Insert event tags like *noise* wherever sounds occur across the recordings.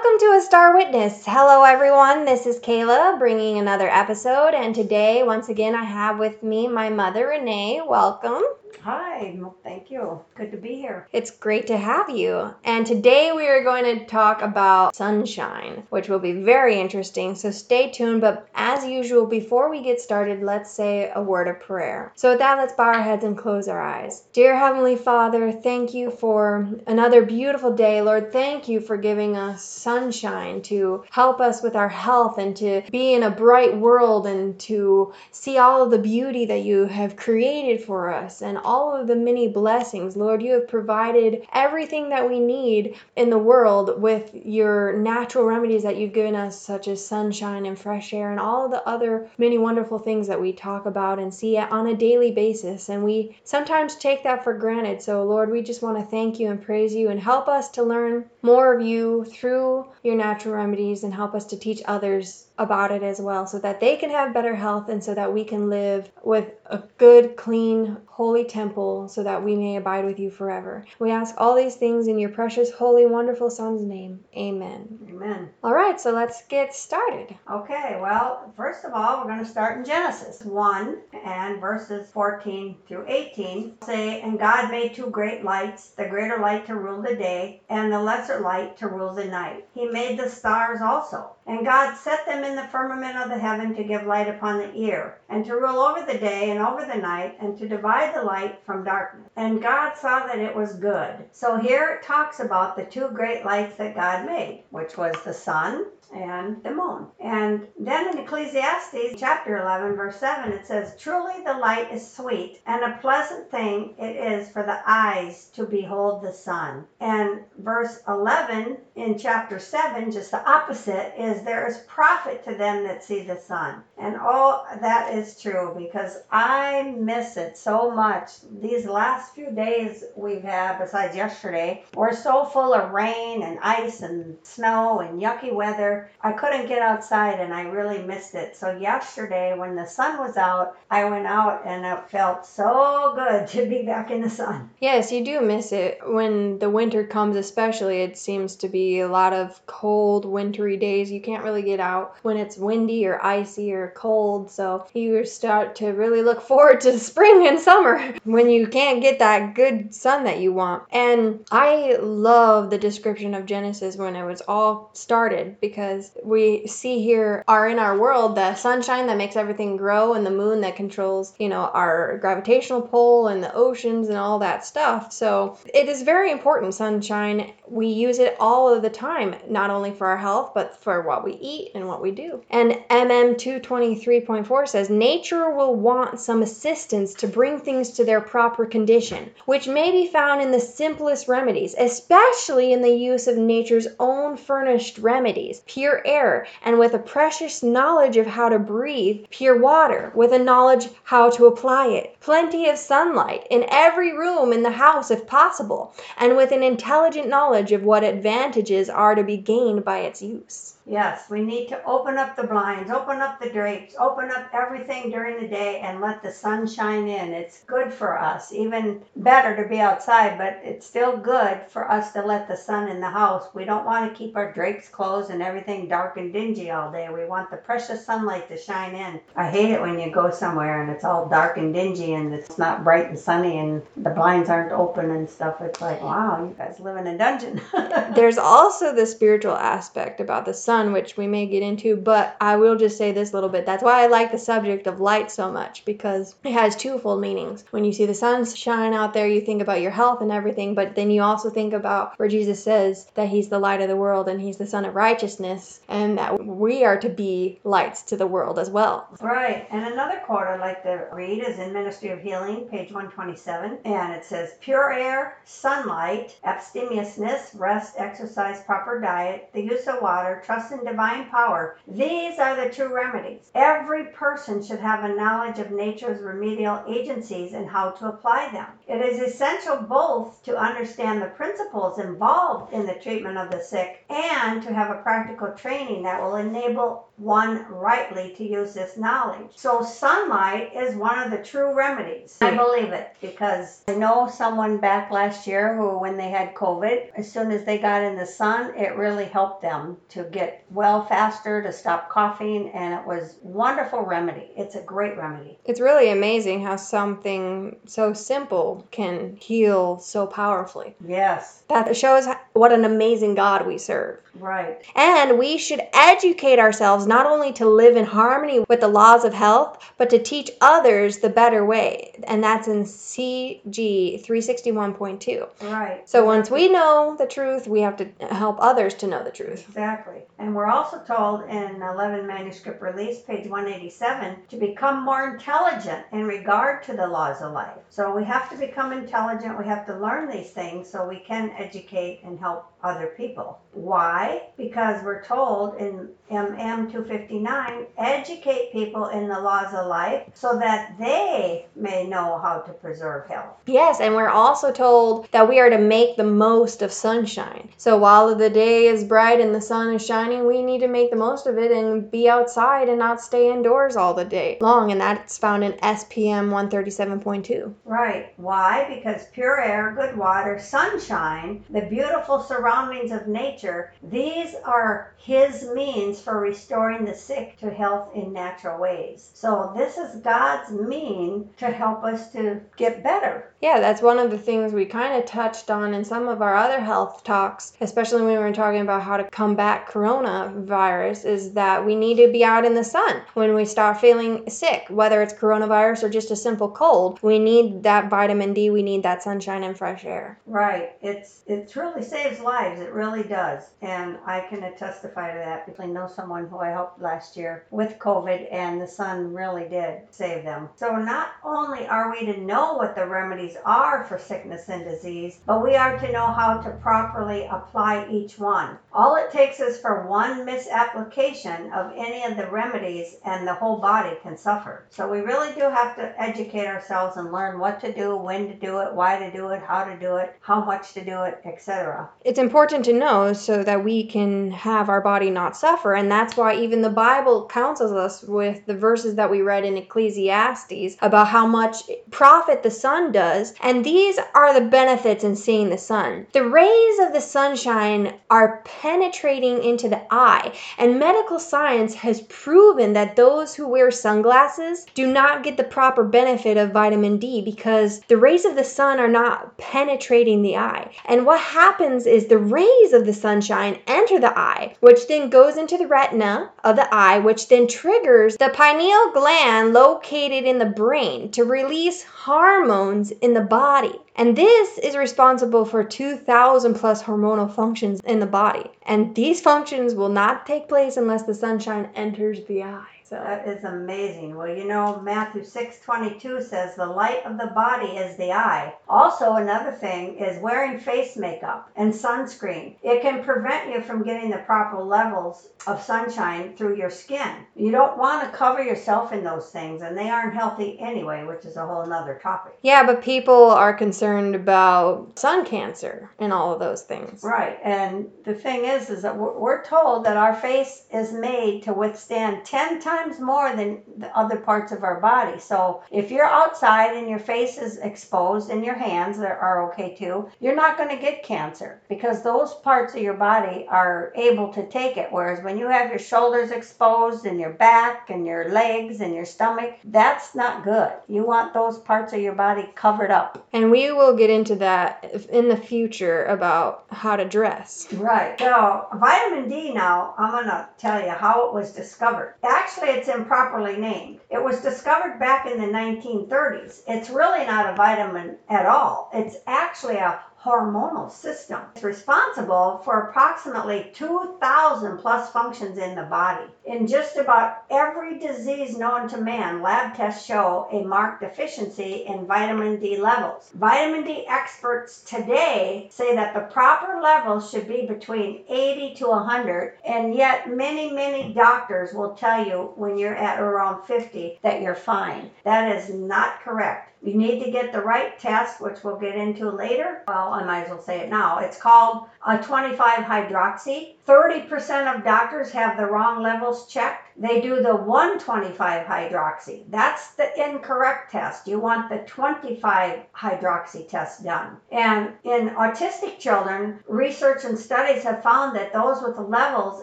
Welcome to A Star Witness. Hello, everyone. This is Kayla bringing another episode. And today, once again, I have with me my mother, Renee. Welcome. Hi, thank you. Good to be here. It's great to have you. And today we are going to talk about sunshine, which will be very interesting. So stay tuned. But as usual, before we get started, let's say a word of prayer. So with that, let's bow our heads and close our eyes. Dear Heavenly Father, thank you for another beautiful day. Lord, thank you for giving us sunshine to help us with our health and to be in a bright world and to see all of the beauty that you have created for us and all of the many blessings. Lord, you have provided everything that we need in the world with your natural remedies that you've given us, such as sunshine and fresh air and all of the other many wonderful things that we talk about and see on a daily basis. And we sometimes take that for granted. So, Lord, we just want to thank you and praise you and help us to learn more of you through your natural remedies and help us to teach others about it as well so that they can have better health and so that we can live with a good, clean, holy temple so that we may abide with you forever. We ask all these things in your precious, holy, wonderful Son's name. Amen. Amen. All right, so let's get started. Okay, well, first of all, we're going to start in Genesis 1 and verses 14 through 18. Say, And God made two great lights, the greater light to rule the day, and the lesser light to rule the night. He made the stars also. And God set them in the firmament of the heaven to give light upon the ear, and to rule over the day and over the night, and to divide the light from darkness. And God saw that it was good. So here it talks about the two great lights that God made, which was the sun and the moon. And then in Ecclesiastes chapter 11, verse 7, it says, Truly the light is sweet, and a pleasant thing it is for the eyes to behold the sun. And verse 11 in chapter 7, just the opposite, is there is profit to them that see the sun. And all that is true because I miss it so much. These last few days we've had, besides yesterday, were so full of rain and ice and snow and yucky weather. I couldn't get outside and I really missed it. So yesterday when the sun was out, I went out and it felt so good *laughs* to be back in the sun. Yes, you do miss it. When the winter comes, especially, it seems to be a lot of cold, wintry days. You can't really get out when it's windy or icy or cold. So you start to really look forward to *laughs* spring and summer *laughs* when you can't get that good sun that you want. And I love the description of Genesis when it was all started because we see here are in our world the sunshine that makes everything grow and the moon that controls, you know, our gravitational pull and the oceans and all that stuff. So it is very important, sunshine. We use it all of the time, not only for our health, but for what we eat and what we do. And MM 223.4 says nature will want some assistance to bring things to their proper condition, which may be found in the simplest remedies, especially in the use of nature's own furnished remedies, pure air, and with a precious knowledge of how to breathe, pure water, with a knowledge how to apply it, plenty of sunlight in every room in the house if possible, and with an intelligent knowledge of what advantages are to be gained by its use. Yes, we need to open up the blinds, open up the drapes, open up everything during the day and let the sun shine in. It's good for us. Even better to be outside, but it's still good for us to let the sun in the house. We don't want to keep our drapes closed and everything dark and dingy all day. We want the precious sunlight to shine in. I hate it when you go somewhere and it's all dark and dingy and it's not bright and sunny and the blinds aren't open and stuff. It's like, wow, you guys live in a dungeon. *laughs* There's also the spiritual aspect about the sun which we may get into, but I will just say this little bit. That's why I like the subject of light so much because it has twofold meanings. When you see the sun shine out there, you think about your health and everything, but then you also think about where Jesus says that he's the light of the world and he's the son of righteousness and that we are to be lights to the world as well. Right. And another quote I'd like to read is in Ministry of Healing, page 127, and it says, Pure air, sunlight, abstemiousness, rest, exercise, proper diet, the use of water, trust in divine power. These are the true remedies. Every person should have a knowledge of nature's remedial agencies and how to apply them. It is essential both to understand the principles involved in the treatment of the sick and to have a practical training that will enable one rightly to use this knowledge. So, sunlight is one of the true remedies. I believe it because I know someone back last year who, when they had COVID, as soon as they got in the sun, it really helped them to get well faster, to stop coughing, and it was wonderful remedy. It's a great remedy. It's really amazing how something so simple can heal so powerfully. Yes, That shows what an amazing God we serve. right. And we should educate ourselves not only to live in harmony with the laws of health, but to teach others the better way. And that's in CG 361.2. Right. So once we know the truth, we have to help others to know the truth. Exactly. And we're also told in 11 Manuscript Release, page 187, to become more intelligent in regard to the laws of life. So we have to become intelligent. We have to learn these things so we can educate and help other people. Why? Because we're told in MM 259 educate people in the laws of life so that they may know how to preserve health. Yes, and we're also told that we are to make the most of sunshine. So while the day is bright and the sun is shining, we need to make the most of it and be outside and not stay indoors all the day long. And that's found in SPM 137.2. Right. Why? Because pure air, good water, sunshine, the beautiful surroundings of nature, these are His means for restoring the sick to health in natural ways. So, this is God's mean to help us to get better. Yeah, that's one of the things we kind of touched on in some of our other health talks, especially when we were talking about how to combat coronavirus, is that we need to be out in the sun when we start feeling sick, whether it's coronavirus or just a simple cold. We need that vitamin D, we need that sunshine and fresh air. Right. It's it truly saves lives. It really does. And I can testify to that because I know someone who I helped last year with COVID and the sun really did save them. So not only are we to know what the remedies are for sickness and disease, but we are to know how to properly apply each one. All it takes is for one misapplication of any of the remedies and the whole body can suffer. So we really do have to educate ourselves and learn what to do, when to do it, why to do it, how to do it, how much to do it, etc. It's important to know so that we can have our body not suffer. And that's why even the Bible counsels us with the verses that we read in Ecclesiastes about how much profit the sun does. And these are the benefits in seeing the sun. The rays of the sunshine are penetrating into the eye, and medical science has proven that those who wear sunglasses do not get the proper benefit of vitamin D because the rays of the sun are not penetrating the eye. And what happens is the rays of the sunshine enter the eye, which then goes into the retina of the eye, which then triggers the pineal gland located in the brain to release hormones in the body. And this is responsible for 2,000 plus hormonal functions in the body. And these functions will not take place unless the sunshine enters the eye. So That is amazing. Well, you know, Matthew 6:22 says the light of the body is the eye. Also, another thing is wearing face makeup and sunscreen. It can prevent you from getting the proper levels of sunshine through your skin. You don't want to cover yourself in those things, and they aren't healthy anyway, which is a whole nother topic. yeah, but people are concerned about sun cancer and all of those things. Right, and the thing is, is that we're we're told that our face is made to withstand 10 times more than the other parts of our body. So if you're outside and your face is exposed and your hands are- are okay too, you're not going to get cancer because those parts of your body are able to take it. Whereas when you have your shoulders exposed and your back and your legs and your stomach, that's not good. You want those parts of your body covered up. And we will get into that in the future about how to dress. Right. So, vitamin D now, I'm going to tell you how it was discovered. Actually, it's improperly named. It was discovered back in the 1930s. It's really not a vitamin at all, it's actually a hormonal system. It's responsible for approximately 2,000 plus functions in the body. In just about every disease known to man, lab tests show a marked deficiency in vitamin D levels. Vitamin D experts today say that the proper levels should be between 80 to 100, and yet many, many doctors will tell you when you're at around 50 that you're fine. That is not correct. You need to get the right test, which we'll get into later. Well, I might as well say it now. It's called a 25 hydroxy. 30% of doctors have the wrong levels checked. They do the 125 hydroxy. That's the incorrect test. You want the 25 hydroxy test done. And in autistic children, research and studies have found that those with levels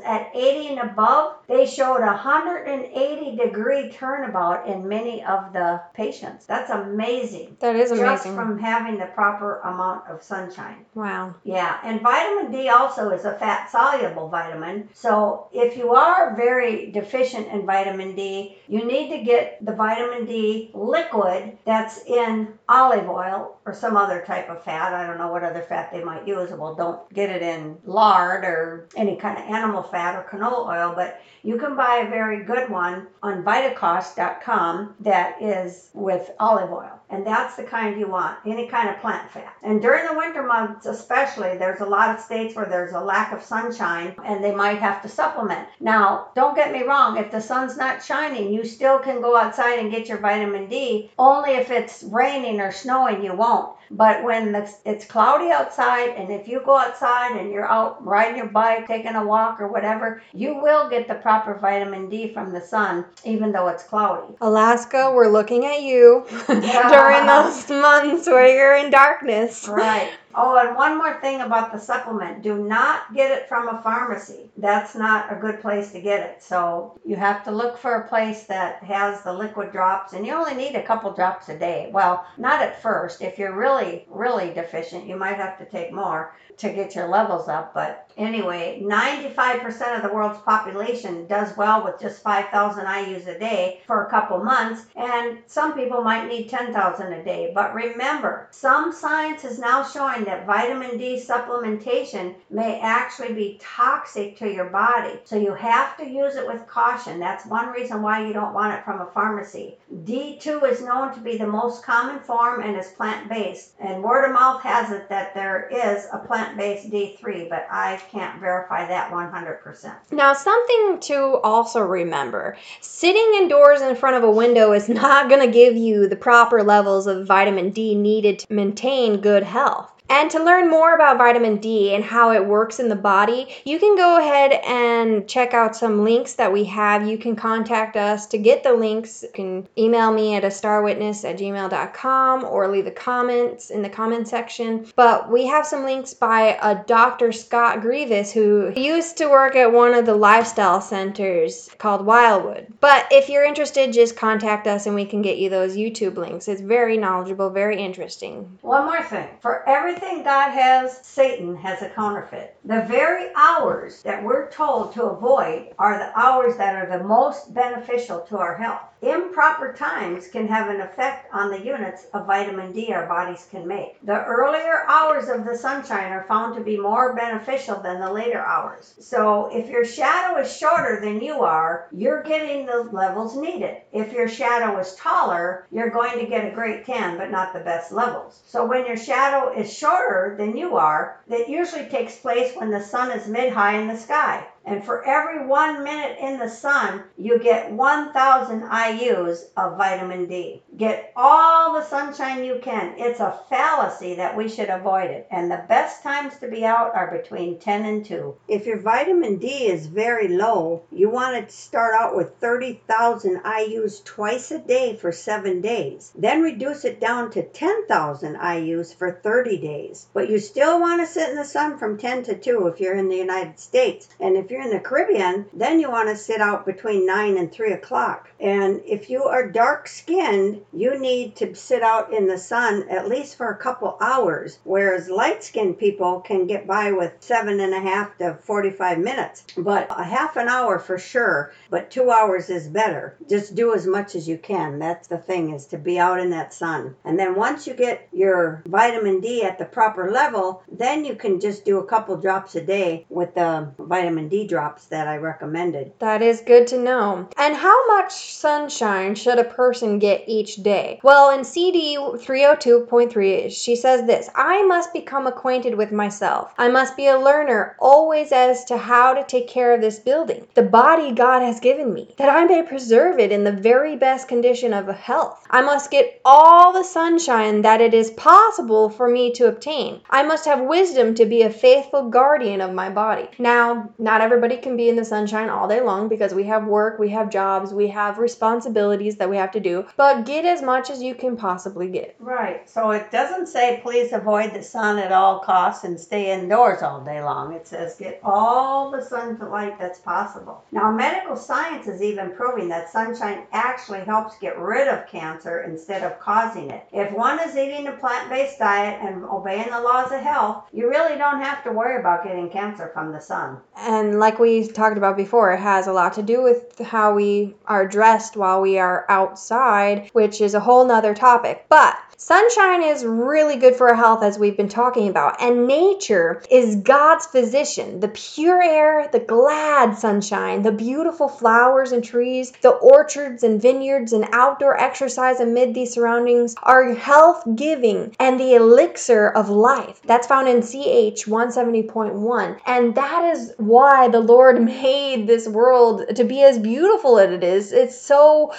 at 80 and above, they showed a 180 degree turnabout in many of the patients. That's amazing. That is amazing. Just from having the proper amount of sunshine. wow. Yeah, and vitamin D also is a fat soluble vitamin. So if you are very deficient in vitamin D, you need to get the vitamin D liquid that's in olive oil or some other type of fat. I don't know what other fat they might use. Well, don't get it in lard or any kind of animal fat or canola oil, but you can buy a very good one on vitacost.com that is with olive oil. And that's the kind you want, any kind of plant fat. And during the winter months, especially, there's a lot of states where there's a lack of sunshine and they might have to supplement. Now, don't get me wrong, if the sun's not shining, you still can go outside and get your vitamin D. Only if it's raining or snowing, you won't. But when the, it's cloudy outside, and if you go outside and you're out riding your bike, taking a walk, or whatever, you will get the proper vitamin D from the sun, even though it's cloudy. Alaska, we're looking at you *laughs* during *laughs* those months where you're in darkness. Right. Oh, and one more thing about the supplement. Do not get it from a pharmacy. That's not a good place to get it. So you have to look for a place that has the liquid drops, and you only need a couple drops a day. Well, not at first. If you're really, really deficient, you might have to take more to get your levels up. But anyway, 95% of the world's population does well with just 5,000 IUs a day for a couple months, and some people might need 10,000 a day. But remember, some science is now showing that vitamin D supplementation may actually be toxic to your body. So you have to use it with caution. That's one reason why you don't want it from a pharmacy. D2 is known to be the most common form and is plant based. And word of mouth has it that there is a plant based D3, but I can't verify that 100%. Now, something to also remember sitting indoors in front of a window is *laughs* not going to give you the proper levels of vitamin D needed to maintain good health. And to learn more about vitamin D and how it works in the body, you can go ahead and check out some links that we have. You can contact us to get the links. You can email me at a starwitness at gmail.com or leave the comments in the comment section. But we have some links by a Dr. Scott Grievous who used to work at one of the lifestyle centers called Wildwood. But if you're interested, just contact us and we can get you those YouTube links. It's very knowledgeable, very interesting. One more thing. For everything God has, Satan has a counterfeit. The very hours that we're told to avoid are the hours that are the most beneficial to our health. Improper times can have an effect on the units of vitamin D our bodies can make. The earlier hours of the sunshine are found to be more beneficial than the later hours. So if your shadow is shorter than you are, you're getting the levels needed. If your shadow is taller, you're going to get a great tan, but not the best levels. So when your shadow is shorter than you are, that usually takes place when the sun is mid high in the sky. And for every one minute in the sun, you get 1,000 IUs of vitamin D. Get all the sunshine you can. It's a fallacy that we should avoid it. And the best times to be out are between 10 and 2. If your vitamin D is very low, you want to start out with 30,000 IUs twice a day for seven days. Then reduce it down to 10,000 IUs for 30 days. But you still want to sit in the sun from 10 to 2 if you're in the United States. And if you're in the Caribbean, then you want to sit out between 9 and 3 o'clock. And if you are dark skinned, you need to sit out in the sun at least for a couple hours, whereas light skinned people can get by with seven and a half to 45 minutes. But a half an hour for sure, but two hours is better. Just do as much as you can. That's the thing, is to be out in that sun. And then once you get your vitamin D at the proper level, then you can just do a couple drops a day with the vitamin D drops that I recommended. That is good to know. And how much sunshine should a person get each day? Well, in CD 302.3, she says this I must become acquainted with myself. I must be a learner always as to how to take care of this building, the body God has given me, that I may preserve it in the very best condition of health. I must get all the sunshine that it is possible for me to obtain. I must have wisdom to be a faithful guardian of my body. Now, not everybody can be in the sunshine all day long because we have work, we have jobs, we have responsibilities that we have to do, but get as much as you can possibly get. Right. So it doesn't say please avoid the sun at all costs and stay indoors all day long. It says get all the sunlight that's possible. Now, medical science is even proving that sunshine actually helps get rid of cancer instead of causing it. If one is eating a plant based diet and obeying the laws of health, you really don't have to worry about getting cancer from the sun. And like we talked about before, it has a lot to do with how we are dressed while we are outside, which is a whole nother topic. But Sunshine is really good for our health, as we've been talking about, and nature is God's physician. The pure air, the glad sunshine, the beautiful flowers and trees, the orchards and vineyards, and outdoor exercise amid these surroundings are health giving and the elixir of life. That's found in CH 170.1. And that is why the Lord *laughs* made this world to be as beautiful as it is. It's so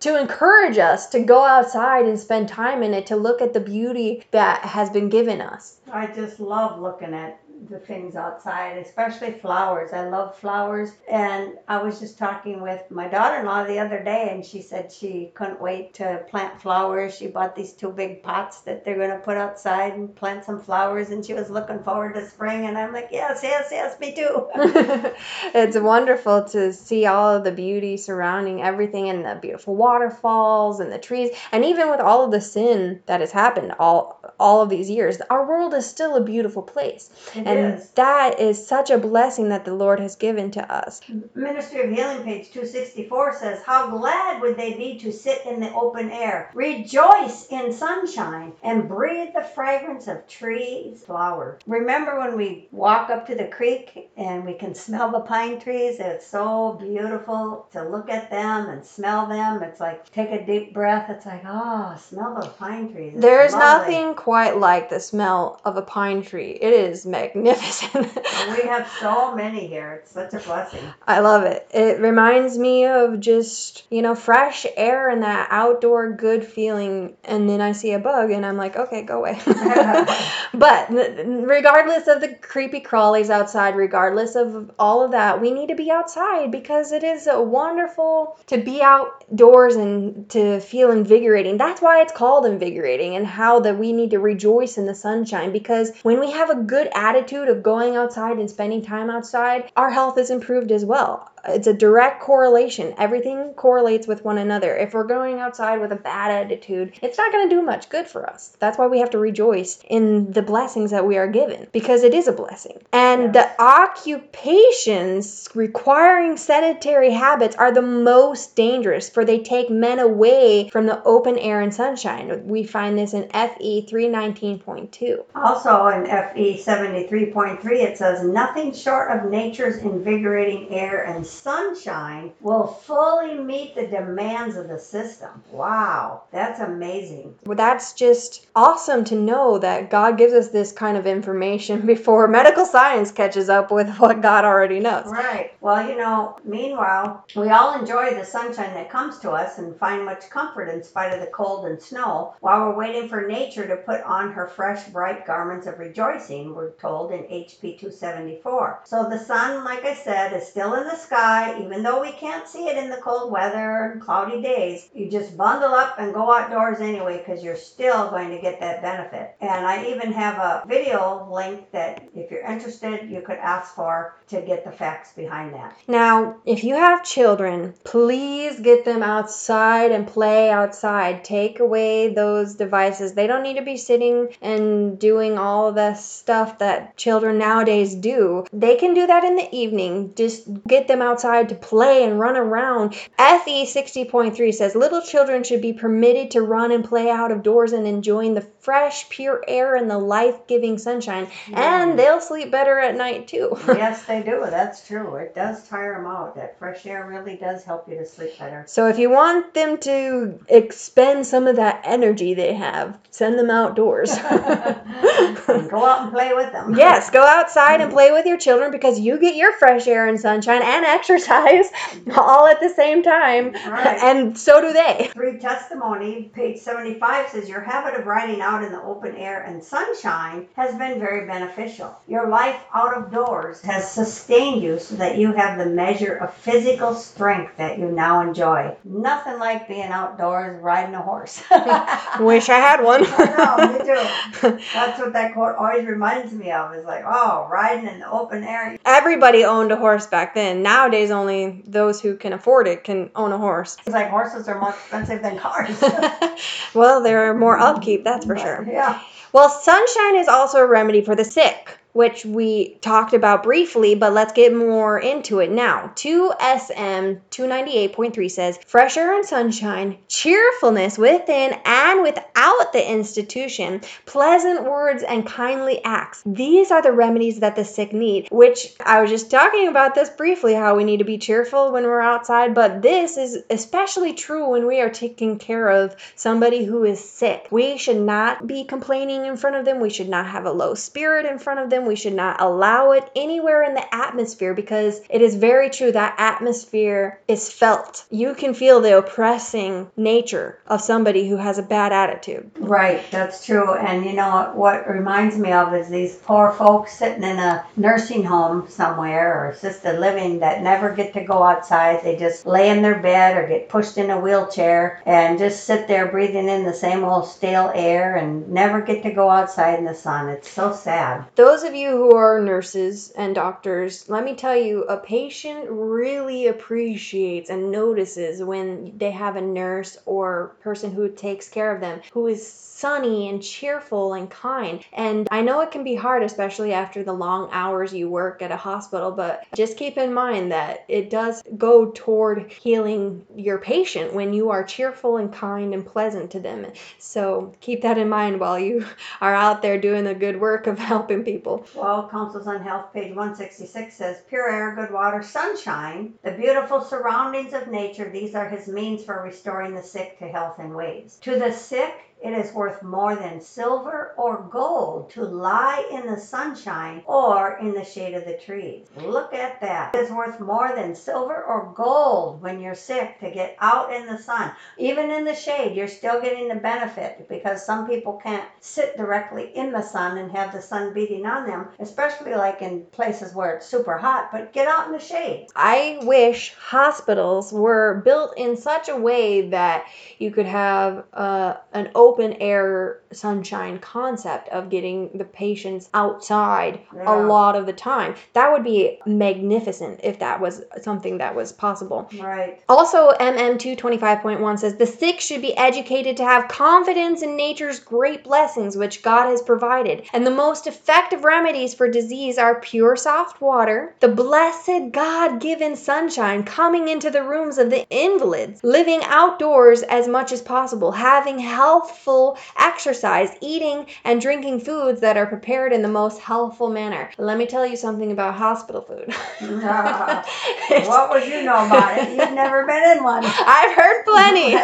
to encourage us to go outside and spend time in it to look at the beauty that has been given us. I just love looking at the things outside, especially flowers. I love flowers. And I was just talking with my daughter in law the other day, and she said she couldn't wait to plant flowers. She bought these two big pots that they're going to put outside and plant some flowers, and she was looking forward to spring. And I'm like, yes, yes, yes, me too. *laughs* it's wonderful to see all of the beauty surrounding everything and the beautiful waterfalls and the trees. And even with all of the sin that has happened all all of these years, our world is still a beautiful place. It and is. that is such a blessing that the Lord has given to us. Ministry of Healing, page 264 says, How glad would they be to sit in the open air, rejoice in sunshine, and breathe the fragrance of trees, flowers. Remember when we walk up to the creek and we can smell the pine trees? It's so beautiful to look at them and smell them. It's like take a deep breath. It's like, oh, smell those pine trees. It's There's lovely. nothing quite like the smell of a pine tree. It is magnificent. And we have so many here. It's such a blessing. I love it. It reminds me of just, you know, fresh air and that outdoor good feeling. And then I see a bug and I'm like, okay, go away. *laughs* but regardless of the creepy crawlies outside, regardless of all of that, we need to be outside because it is wonderful to be outdoors and to feel invigorating. That's why it's called invigorating and how that we need to rejoice in the sunshine because when we have a good attitude of going outside and spending time outside, our health is improved as well. It's a direct correlation. Everything correlates with one another. If we're going outside with a bad attitude, it's not going to do much good for us. That's why we have to rejoice in the blessings that we are given because it is a blessing. And the occupations requiring sedentary habits are the most dangerous for they take men away from the open air and sunshine. We find this in FE 319.2. Also in FE 73.3, it says, Nothing short of nature's invigorating air and sunshine will fully meet the demands of the system. Wow, that's amazing. Well, that's just awesome to know that God gives us this kind of information *laughs* before medical science catches up with what God already knows. Right. Well, you know, meanwhile, we all enjoy the sunshine that comes to us and find much comfort in spite of the cold and snow while we're waiting for nature to put on her fresh, bright garments of rejoicing, we're told in HP 274. So the sun, like I said, is still in the sky, even though we can't see it in the cold weather and cloudy days. You just bundle up and go outdoors anyway because you're still going to get that benefit. And I even have a video link that if you're interested, you could ask for to get the facts behind that. Now, if you have children, please get them outside and play outside. Take away those devices. They don't need to be sitting and doing all the stuff that children nowadays do. They can do that in the evening. Just get them outside to play and run around. FE 60.3 says little children should be permitted to run and play out of doors and enjoying the fresh, pure air and the life giving sunshine. And they'll sleep better at night too. *laughs* yes, they do. That's true. It does tire them out. That fresh air really does help you to sleep better. So if you want them to expend some of that energy they have, send them outdoors. *laughs* *laughs* Go out and play with them. yes, go outside and mm. play with your children because you get your fresh air and sunshine and exercise all at the same time. Right. And so do they. Three testimony, page 75 says your habit of riding out in the open air and sunshine has been very beneficial. Your life out of doors has sustained you so that you have the measure of physical strength that you now enjoy. Nothing like being outdoors riding a horse. *laughs* Wish I had one. *laughs* I know, me too. That's what that quote always reminds me of. Is like, oh, riding in the open air. Everybody owned a horse back then. Nowadays, only those who can afford it can own a horse. It's like horses are more expensive than cars. *laughs* well, they're more upkeep, that's for sure. Yeah. Well, sunshine is also a remedy for the sick, which we talked about briefly, but let's get more into it now. 2SM 298.3 says fresh air and sunshine, cheerfulness within and without the institution, pleasant words and kindly acts. These are the remedies that the sick need, which I was just talking about this briefly how we need to be cheerful when we're outside, but this is especially true when we are taking care of somebody who is sick. We should not be complaining in front of them, we should not have a low spirit in front of them, we should not allow it anywhere in the atmosphere because it is very true that atmosphere is felt. You can feel the oppressing nature of somebody who has a bad attitude. Right, that's true. And you know what, what reminds me of is these poor folks sitting in a nursing home somewhere or assisted living that never get to go outside. They just lay in their bed or get pushed in a wheelchair and just sit there breathing in the same old stale air and never get to go outside in the sun. It's so sad. Those of you who are nurses and doctors, let me tell you, a patient really appreciates and notices when they have a nurse or person who takes care of them who is sunny and cheerful and kind. And I know it can be hard, especially after the long hours you work at a hospital, but just keep in mind that it does go toward healing your patient when you are cheerful and kind and pleasant to them. So keep that in mind while you *laughs* are out there doing the good work of *laughs* helping people. Well, Counsels on Health, page 166 says pure air, good water, sunshine, the beautiful surroundings of nature. These are his means for restoring the sick to health and ways. To the sick, it is worth more than silver or gold to lie in the sunshine or in the shade of the trees. Look at that. It is worth more than silver or gold when you're sick to get out in the sun. Even in the shade, you're still getting the benefit because some people can't sit directly in the sun and have the sun beating on them, especially like in places where it's super hot, but get out in the shade. I wish hospitals were built in such a way that you could have uh, an open air sunshine concept of getting the patients outside Yeah. a lot of the time. That would be magnificent if that was something that was possible. Right. Also, MM225.1 says the sick should be educated to have confidence in nature's great blessings which God has provided. And the most effective remedies for disease are pure soft water, the blessed God given sunshine coming into the rooms of the invalids, living outdoors as much as possible, having exercise, eating and drinking foods that are prepared in the most healthful manner. Let me tell you something about hospital food. *laughs* *laughs* what would you know about it? You've never been in one. I've heard plenty.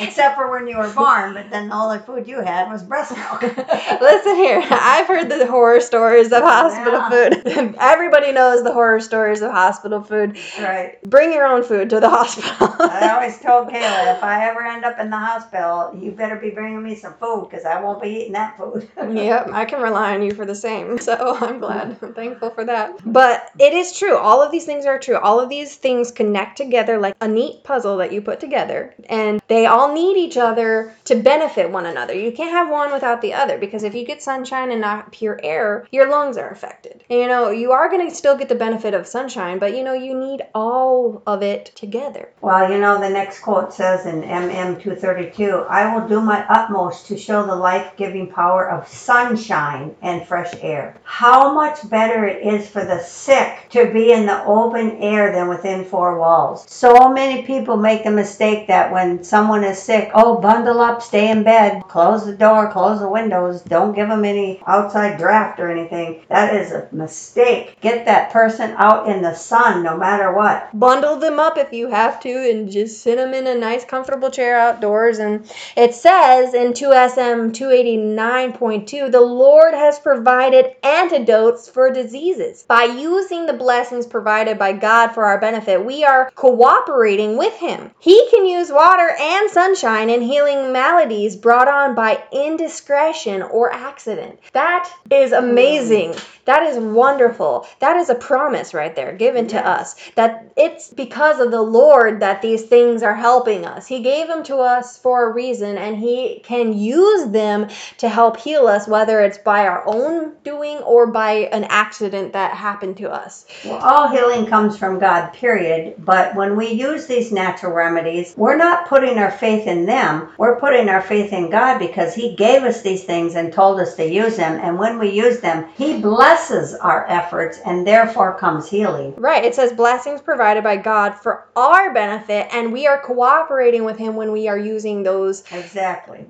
*laughs* Except for when you were born, but then all the food you had was breast milk. Listen here, I've heard the horror stories of hospital food. Everybody knows the horror stories of hospital food. right. Bring your own food to the hospital. I always told Kayla, if I ever end up in the hospital, you better be bringing me some food because I won't be eating that food. *laughs* yep, I can rely on you for the same. *laughs* So I'm glad. *laughs* I'm thankful for that. But it is true. All of these things are true. All of these things connect together like a neat puzzle that you put together. And they all need each other to benefit one another. You can't have one without the other because if you get sunshine and not pure air, your lungs are affected. And, you know, you are going to still get the benefit of sunshine, but you know, you need all of it together. Well, you know, the next quote says in MM232, I will do my utmost to show the life giving power of sunshine and fresh air. How much better it is for the sick to be in the open air than within four walls. So many people make the mistake that when someone is sick, oh, bundle up, stay in bed, close the door, close the windows, don't give them any outside draft or anything. That is a mistake. Get that person out in the sun no matter what. Bundle them up if you have to and just sit them in a nice, comfortable chair outdoors. And it says in 2SM 289.2 the Lord has provided antidotes for diseases. By using the blessings provided by God for our benefit, we are cooperating with Him. He can use water and sunshine in healing maladies brought on by indiscretion or accident. That is hmm. amazing. That is wonderful. That is a promise right there given to us that it's because of the Lord that these things are helping us. He gave them to us for a reason and He can use them to help heal us, whether it's by our own doing or by an accident that happened to us. Well, all healing comes from God, period. But when we use these natural remedies, we're not putting our faith in them. We're putting our faith in God because He gave us these things and told us to use them. And when we use them, He blesses our efforts and therefore comes healing. Right. It says blessings provided by God for our benefit, and we are cooperating with Him when we are using those Exactly.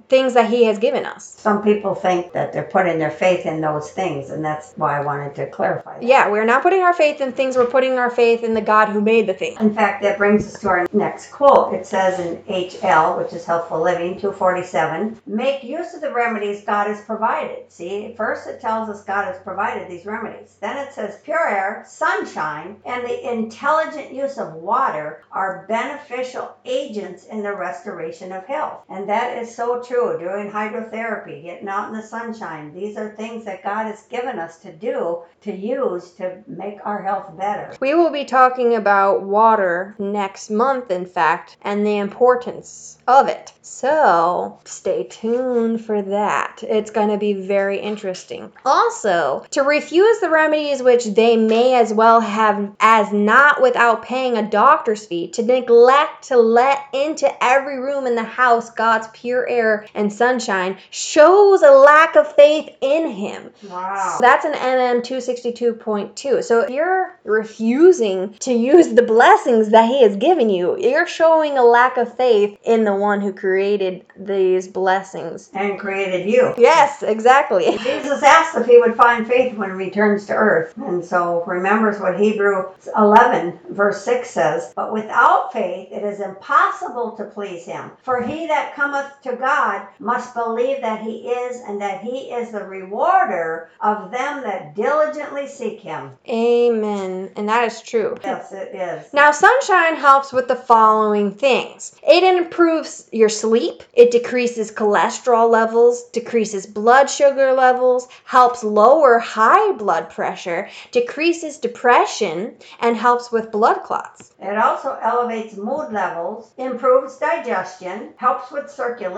Things that He has given us. Some people think that they're putting their faith in those things, and that's why I wanted to clarify that. Yeah, we're not putting our faith in things, we're putting our faith in the God who made the thing. In fact, that brings us to our next quote. It says in HL, which is Healthful Living 247, make use of the remedies God has provided. See, first it tells us God has provided these remedies. Then it says pure air, sunshine, and the intelligent use of water are beneficial agents in the restoration of health. And that is so true. Doing hydrotherapy, getting out in the sunshine, these are things that God has given us to do, to use to make our health better. We will be talking about water next month, in fact, and the importance of it. So stay tuned for that. It's going to be very interesting. Also, to refuse the remedies which they may as well have as not without paying a doctor's fee, to neglect to let into every room in the house God's pure air and sunshine shows a lack of faith in Him. Wow. That's an MM 262.2. So if you're refusing to use the blessings that He has given you, you're showing a lack of faith in the one who created these blessings. And created you. Yes, exactly. *laughs* Jesus asked if he would find faith when he returns to earth. And so remembers what Hebrews 11, verse 6 says But without faith it is impossible to please him. For he that cometh to God must believe that he is, and that he is the rewarder of them that diligently seek him. Amen. And that is true. Yes, it is. Now, sunshine helps with the following things it improves your sleep, it decreases cholesterol levels, decreases blood sugar levels, helps lower high blood pressure, decreases depression, and helps with blood clots. It also elevates mood levels, improves digestion, helps with circulation,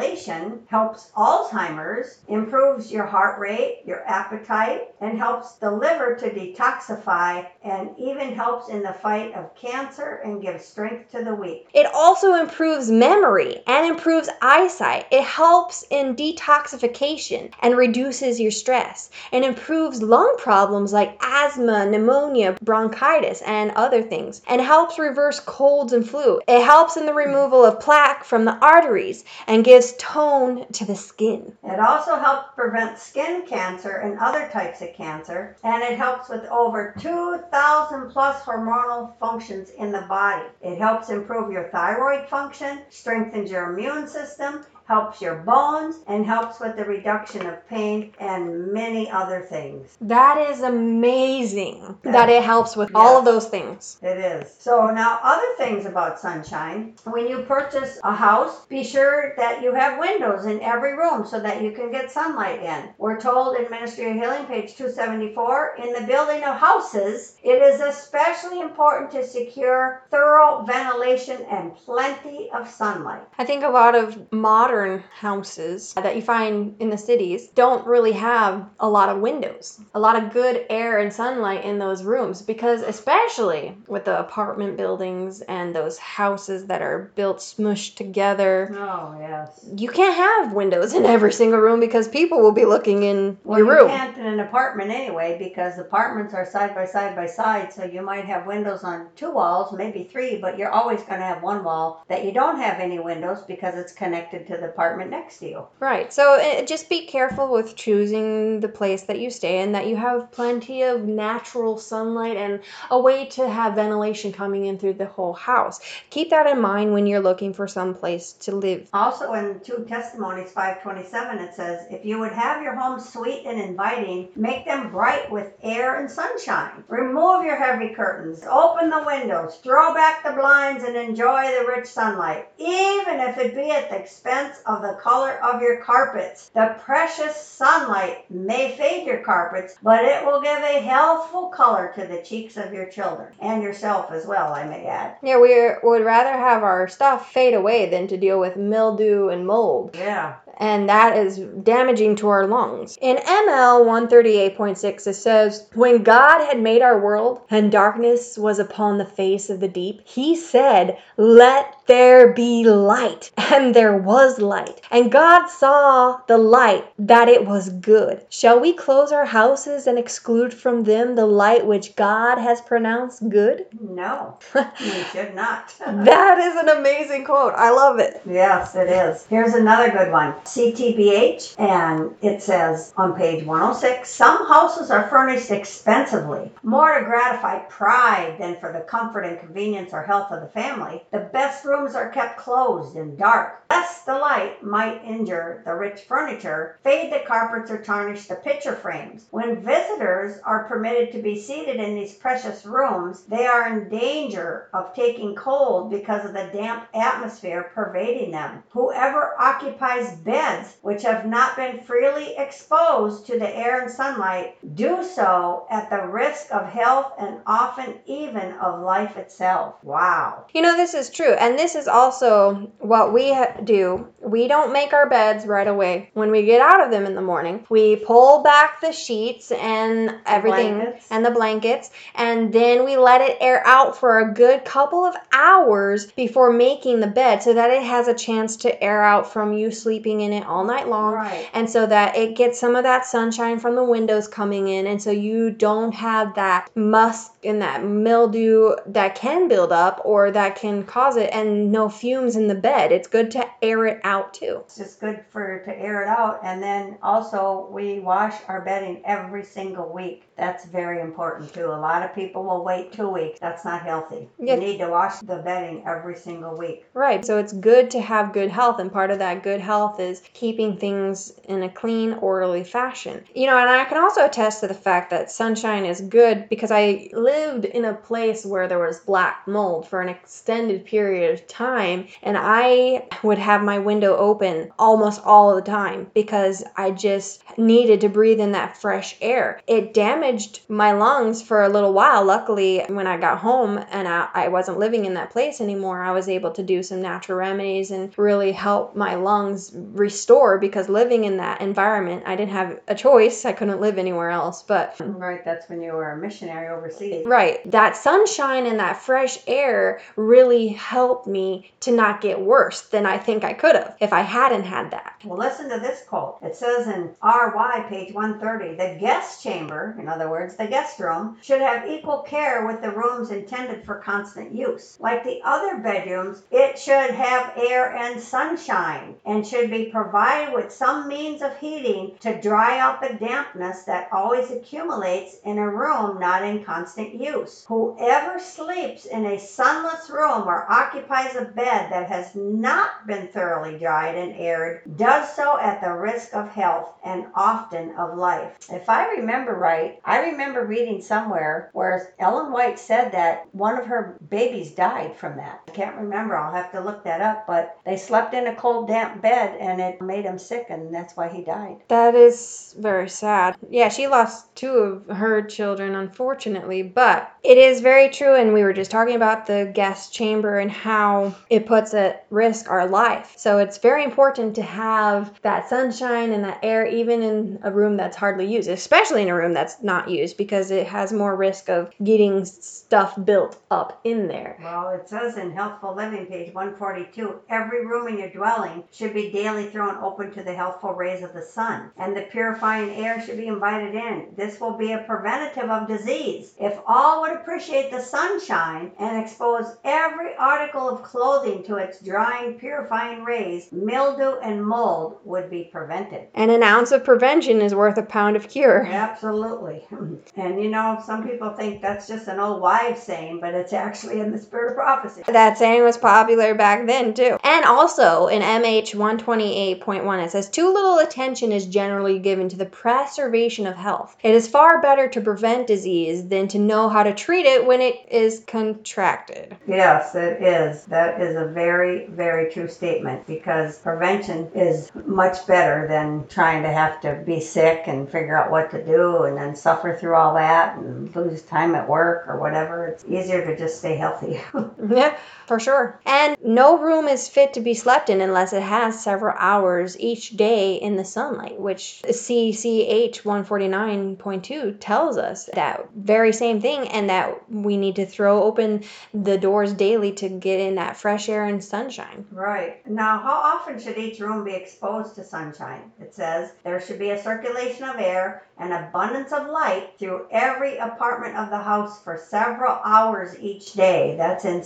helps Alzheimer's, improves your heart rate, your appetite, and helps the liver to detoxify and even helps in the fight of cancer and gives strength to the weak. It also improves memory and improves eyesight. It helps in detoxification and reduces your stress and improves lung problems like asthma, pneumonia, bronchitis, and other things, and helps reverse colds and flu. It helps in the removal of plaque from the arteries and gives tone to the skin. It also helps prevent skin cancer and other types of cancer, and it helps with over 2,000 plus hormonal functions in the body. It helps improve your thyroid function, strengthens your immune system, helps your bones, and helps with the reduction of pain and many other things. That is amazing that it helps with all of those things. It is. So now other things about sunshine. When you purchase a house, be sure that you have windows in every room so that you can get sunlight in. We're told in Ministry of Healing, page 274, in the building of houses, it is especially important to secure thorough ventilation and plenty of sunlight. I think a lot of modern modern houses that you find in the cities don't really have a lot of windows, a lot of good air and sunlight in those rooms because, especially with the apartment buildings and those houses that are built smushed together, Oh, yes. you can't have windows in every single room because people will be looking in Well, your you room. can't in an apartment anyway because apartments are side by side by side. So you might have windows on two walls, maybe three, but you're always going to have one wall that you don't have any windows because it's connected to the apartment next to you. Right. So uh, just be careful with choosing the place that you stay in, that you have plenty of natural sunlight and a way to have ventilation coming in through the whole house. Keep that in mind when you're looking for some place to live. Also in 2 Testimonies 527 it says, If you would have your home sweet and inviting, make them bright with air and sunshine. Remove your heavy curtains, open the windows, throw back the blinds and enjoy the rich sunlight, even if it be at the expense of the color of your carpets. The precious sunlight may fade your carpets, but it will give a healthful color to the cheeks of your children and yourself as well, I may add. Yeah, we would rather have our stuff fade away than to deal with mildew and mold. Yeah. And that is damaging to our lungs. In ML 138.6, it says, When God had made our world, and darkness was upon the face of the deep, he said, Let there be light. *laughs* And there was light. And God saw the light, that it was good. Shall we close our houses and exclude from them the light which God has pronounced good? No, *laughs* you should not. that is an amazing quote. I love it. Yes, it is. Here's another good one CTBH, and it says on page 106 Some houses are furnished expensively, more to gratify pride than for the comfort and convenience or health of the family. The best rooms are kept closed and dark, lest the light might injure the rich furniture, fade the carpets, or tarnish the picture frames. When visitors are permitted to be seated in these precious rooms, they are in danger of taking cold because of the damp atmosphere pervading them. Whoever occupies beds which have not been freely exposed to the air and sunlight do so at the risk of health and often even of life itself. Wow. You know, this is true. And this is also what we ha- do. We don't make our beds right away. When we get out of them in the morning, we pull back the sheets and everything blankets. and the blankets, and then we let it air out for a good couple of hours before making the bed so that it has a chance to air out from you sleeping in it all night long Right. and so that it gets some of that sunshine from the windows coming in and so you don't have that musk and that mildew that can build up or that can cause it and no fumes in the bed it's good to air it out too It's just good for to air it out. And then also we wash our bedding every single week. That's very important too. A lot of people will wait two weeks. That's not healthy. Yeah. You need to wash the bedding every single week. right so it's good to have good health and part of that good health is keeping things in a clean orderly fashion you know and i can also attest to the fact that sunshine is good because i lived in a place where there was black mold for an extended period of time and i would have my window open almost all the time because i just needed to breathe in that fresh air it damaged my lungs for a little while luckily when i got home and I, I wasn't living in that place anymore i was able to do some natural remedies and really help my lungs restore because living in that environment i didn't have a choice i couldn't live anywhere else but Right. That's when you were a missionary overseas. Right. That sunshine and that fresh air really helped me to not get worse than I think I could have if I hadn't had that. Well, listen to this quote. It says in RY, page 130, the guest chamber, in other words, the guest room, should have equal care with the rooms intended for constant use. Like the other bedrooms, it should have air and sunshine and should be provided with some means of heating to dry out the dampness that always accumulates in a room not in constant use. Whoever sleeps in a sunless room or occupies a bed that has not been thoroughly dried and aired does so at the risk of health and often of life. If I remember right, I remember reading somewhere where Ellen White said that one of her babies died from that. I can't remember. I'll have to look that up. But they slept in a cold, damp bed and it made him sick, and that's why he died. That is very sad. Yeah, she lost two of her children, unfortunately, but it is very true. And we were just talking about the gas chamber and how it puts at risk our life. So it's very important to have that sunshine and that air, even in a room that's hardly used, especially in a room that's not used, because it has more risk of getting stuff built up in there. Well, it says in Healthful Living, page 142, every room in your dwelling should be daily thrown open to the healthful rays of the sun, and the purifying air should be invited in. This will be a preventative of disease. If all would appreciate the sunshine and expose every article of clothing to its drying, purifying rays, mildew and mold would be prevented. And an ounce of prevention is worth a pound of cure. Absolutely. *laughs* And you know, some people think that's just an old wives' saying, but it's actually in the spirit of prophecy. That saying was popular back then too. And also in MH 128.1, it says too little attention is generally given to the preservation of health. It is far better to prevent disease than to know how to treat it when it is contracted. Yes, it is. That is a very, very true statement because prevention is much better than trying to have to be sick and figure out what to do and then suffer through all that and lose time at work or whatever. It's easier to just stay healthy. *laughs* Yeah, for sure. And no room is fit to be slept in unless it has several hours each day in the sunlight, which CCH 149.2 tells us that very same thing, and that we need to throw open the doors daily to get in that fresh air and sunshine. Right. Now, how often should each room be exposed to sunshine? It says there should be a circulation of air and abundance of light through every apartment of the house for several hours each day. That's in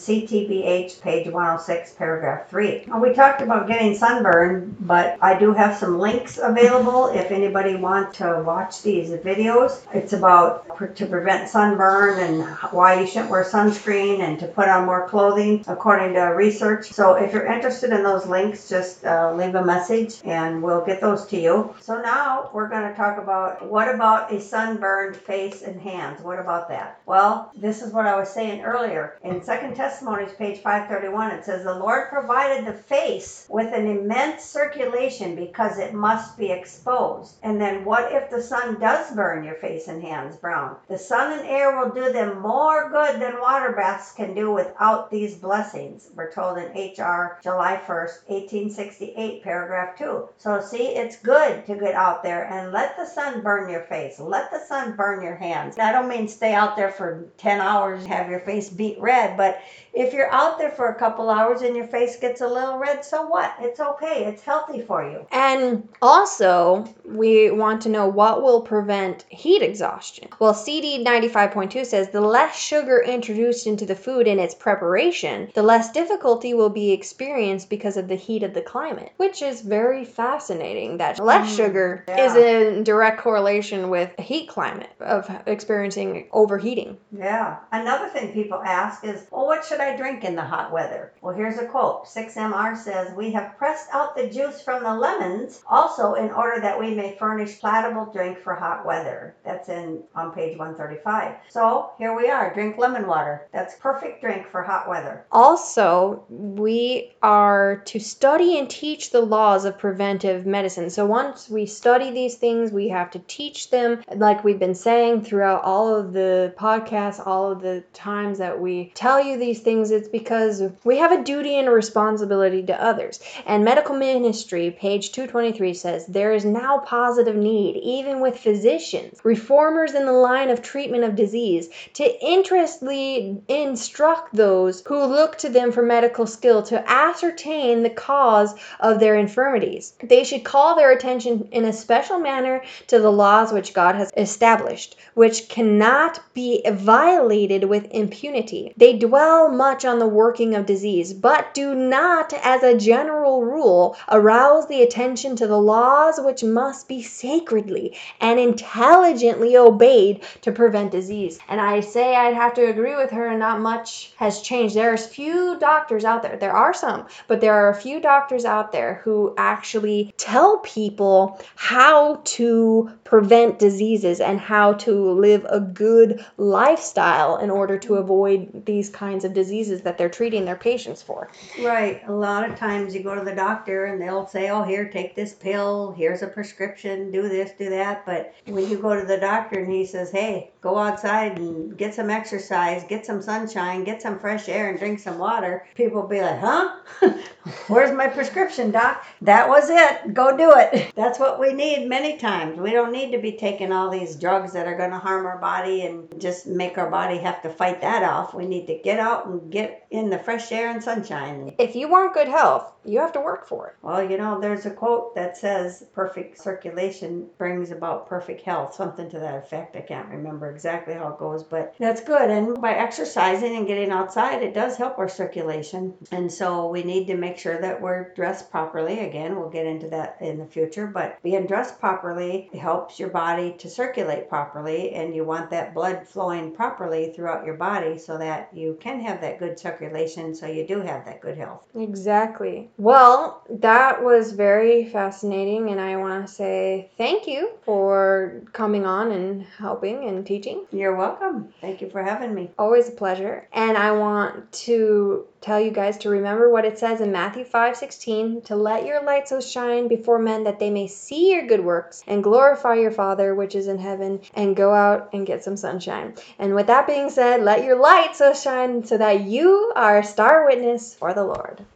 CTBH, page 106, paragraph 3. Now, we talked about getting sunburn, but I do have some links available if anybody wants to watch these videos. It's about to prevent sunburn and why you shouldn't wear sunscreen and to put on more clothing according to research. So if you're interested in those links, just uh, leave a message and we'll get those to you. So now we're going to talk about what about a sunburned face and hands? What about that? Well, this is what I was saying earlier. In Second Testimonies, page 531, it says, The Lord provided the face with an immense circulation because it must be exposed. And then what if the sun does burn your face and hands brown? The sun and air will do them more good than water baths can do without these blessings. We're told in H.R. July 1st, 1868, paragraph 2. So see, it's good to get out there and let the sun burn your face. Let the sun burn your hands. I don't mean stay out there for 10 hours and have your face beet red, but if you're out there for a couple hours and your face gets a little red, so what? It's okay. It's healthy for you. And also, we want to know what will prevent heat exhaustion. Well, CD 95.2 says the less sugar introduced into the food in its preparation, the less difficulty will be experienced because of the heat of the climate, which is very fascinating that less mm-hmm. sugar yeah. is in direct correlation with heat climate of experiencing overheating. Yeah. Another thing people ask is, well, what should I drink in the hot weather? Well, here's a quote 6MR says, We have pressed out the juice from the lemons also in order that we may furnish palatable drink for hot weather. That's in on page 135. So here we are, drink lemon water. That's perfect drink for hot weather. Also, we are to study and teach the laws of preventive medicine. So once we study these things, we have to teach them, like we've been saying throughout all of the podcasts, all of the times that we tell you these things. It's because we have a duty and a responsibility to others. And medical ministry, page 223 says, There is now positive need, even with physicians, reformers in the line of treatment of disease, to interestedly instruct those who look to them for medical skill to ascertain the cause of their infirmities. They should call their attention in a special manner to the laws which God has established, which cannot be violated with impunity. They dwell much on the working of disease, but do not, as a general rule, arouse the attention to the laws which must be sacredly and intelligently obeyed to prevent disease. And I say I'd have to agree with her, not much has changed. There's few doctors out there. There are some, but there are a few doctors out there who actually tell people how to prevent diseases and how to live a good lifestyle in order to avoid these kinds of diseases that they're treating their patients for. Right. A lot of times you go to the doctor and they'll say, oh, here, take this pill. Here's a prescription. Do this, do that. But when you go to the doctor and he says, hey, go outside and get some exercise, get some sunshine, get some fresh air, and drink some water, people be like, huh? *laughs* Where's my prescription, doc? That was it. Go do it. *laughs* That's what we need many times. We don't need to be taking all these drugs that are going to harm our body and just make our body have to fight that off. We need to get out and get in the fresh air and sunshine. If you want good health, you have to work for it. Well, you know, there's a quote that says perfect circulation brings about perfect health, something to that effect. I can't remember exactly how it goes, but that's good. And by exercising and getting outside, it does help our circulation. And so we need to make sure that we're dressed properly. Again, we'll get into that in the future, but being dressed properly helps your body to circulate properly, and you want that blood flowing properly throughout your body so that you can have that good circulation so you do have that good health. Exactly. Well, that was very fascinating, and I want to say thank you for coming on and helping and teaching. You're welcome. Thank you for having me. Always a pleasure. And I want to tell you guys to remember what it says in Matthew 5:16 to let your light so shine before men that they may see your good works and glorify your Father which is in heaven and go out and get some sunshine. And with that being said, let your light so shine so that you are a star witness for the Lord.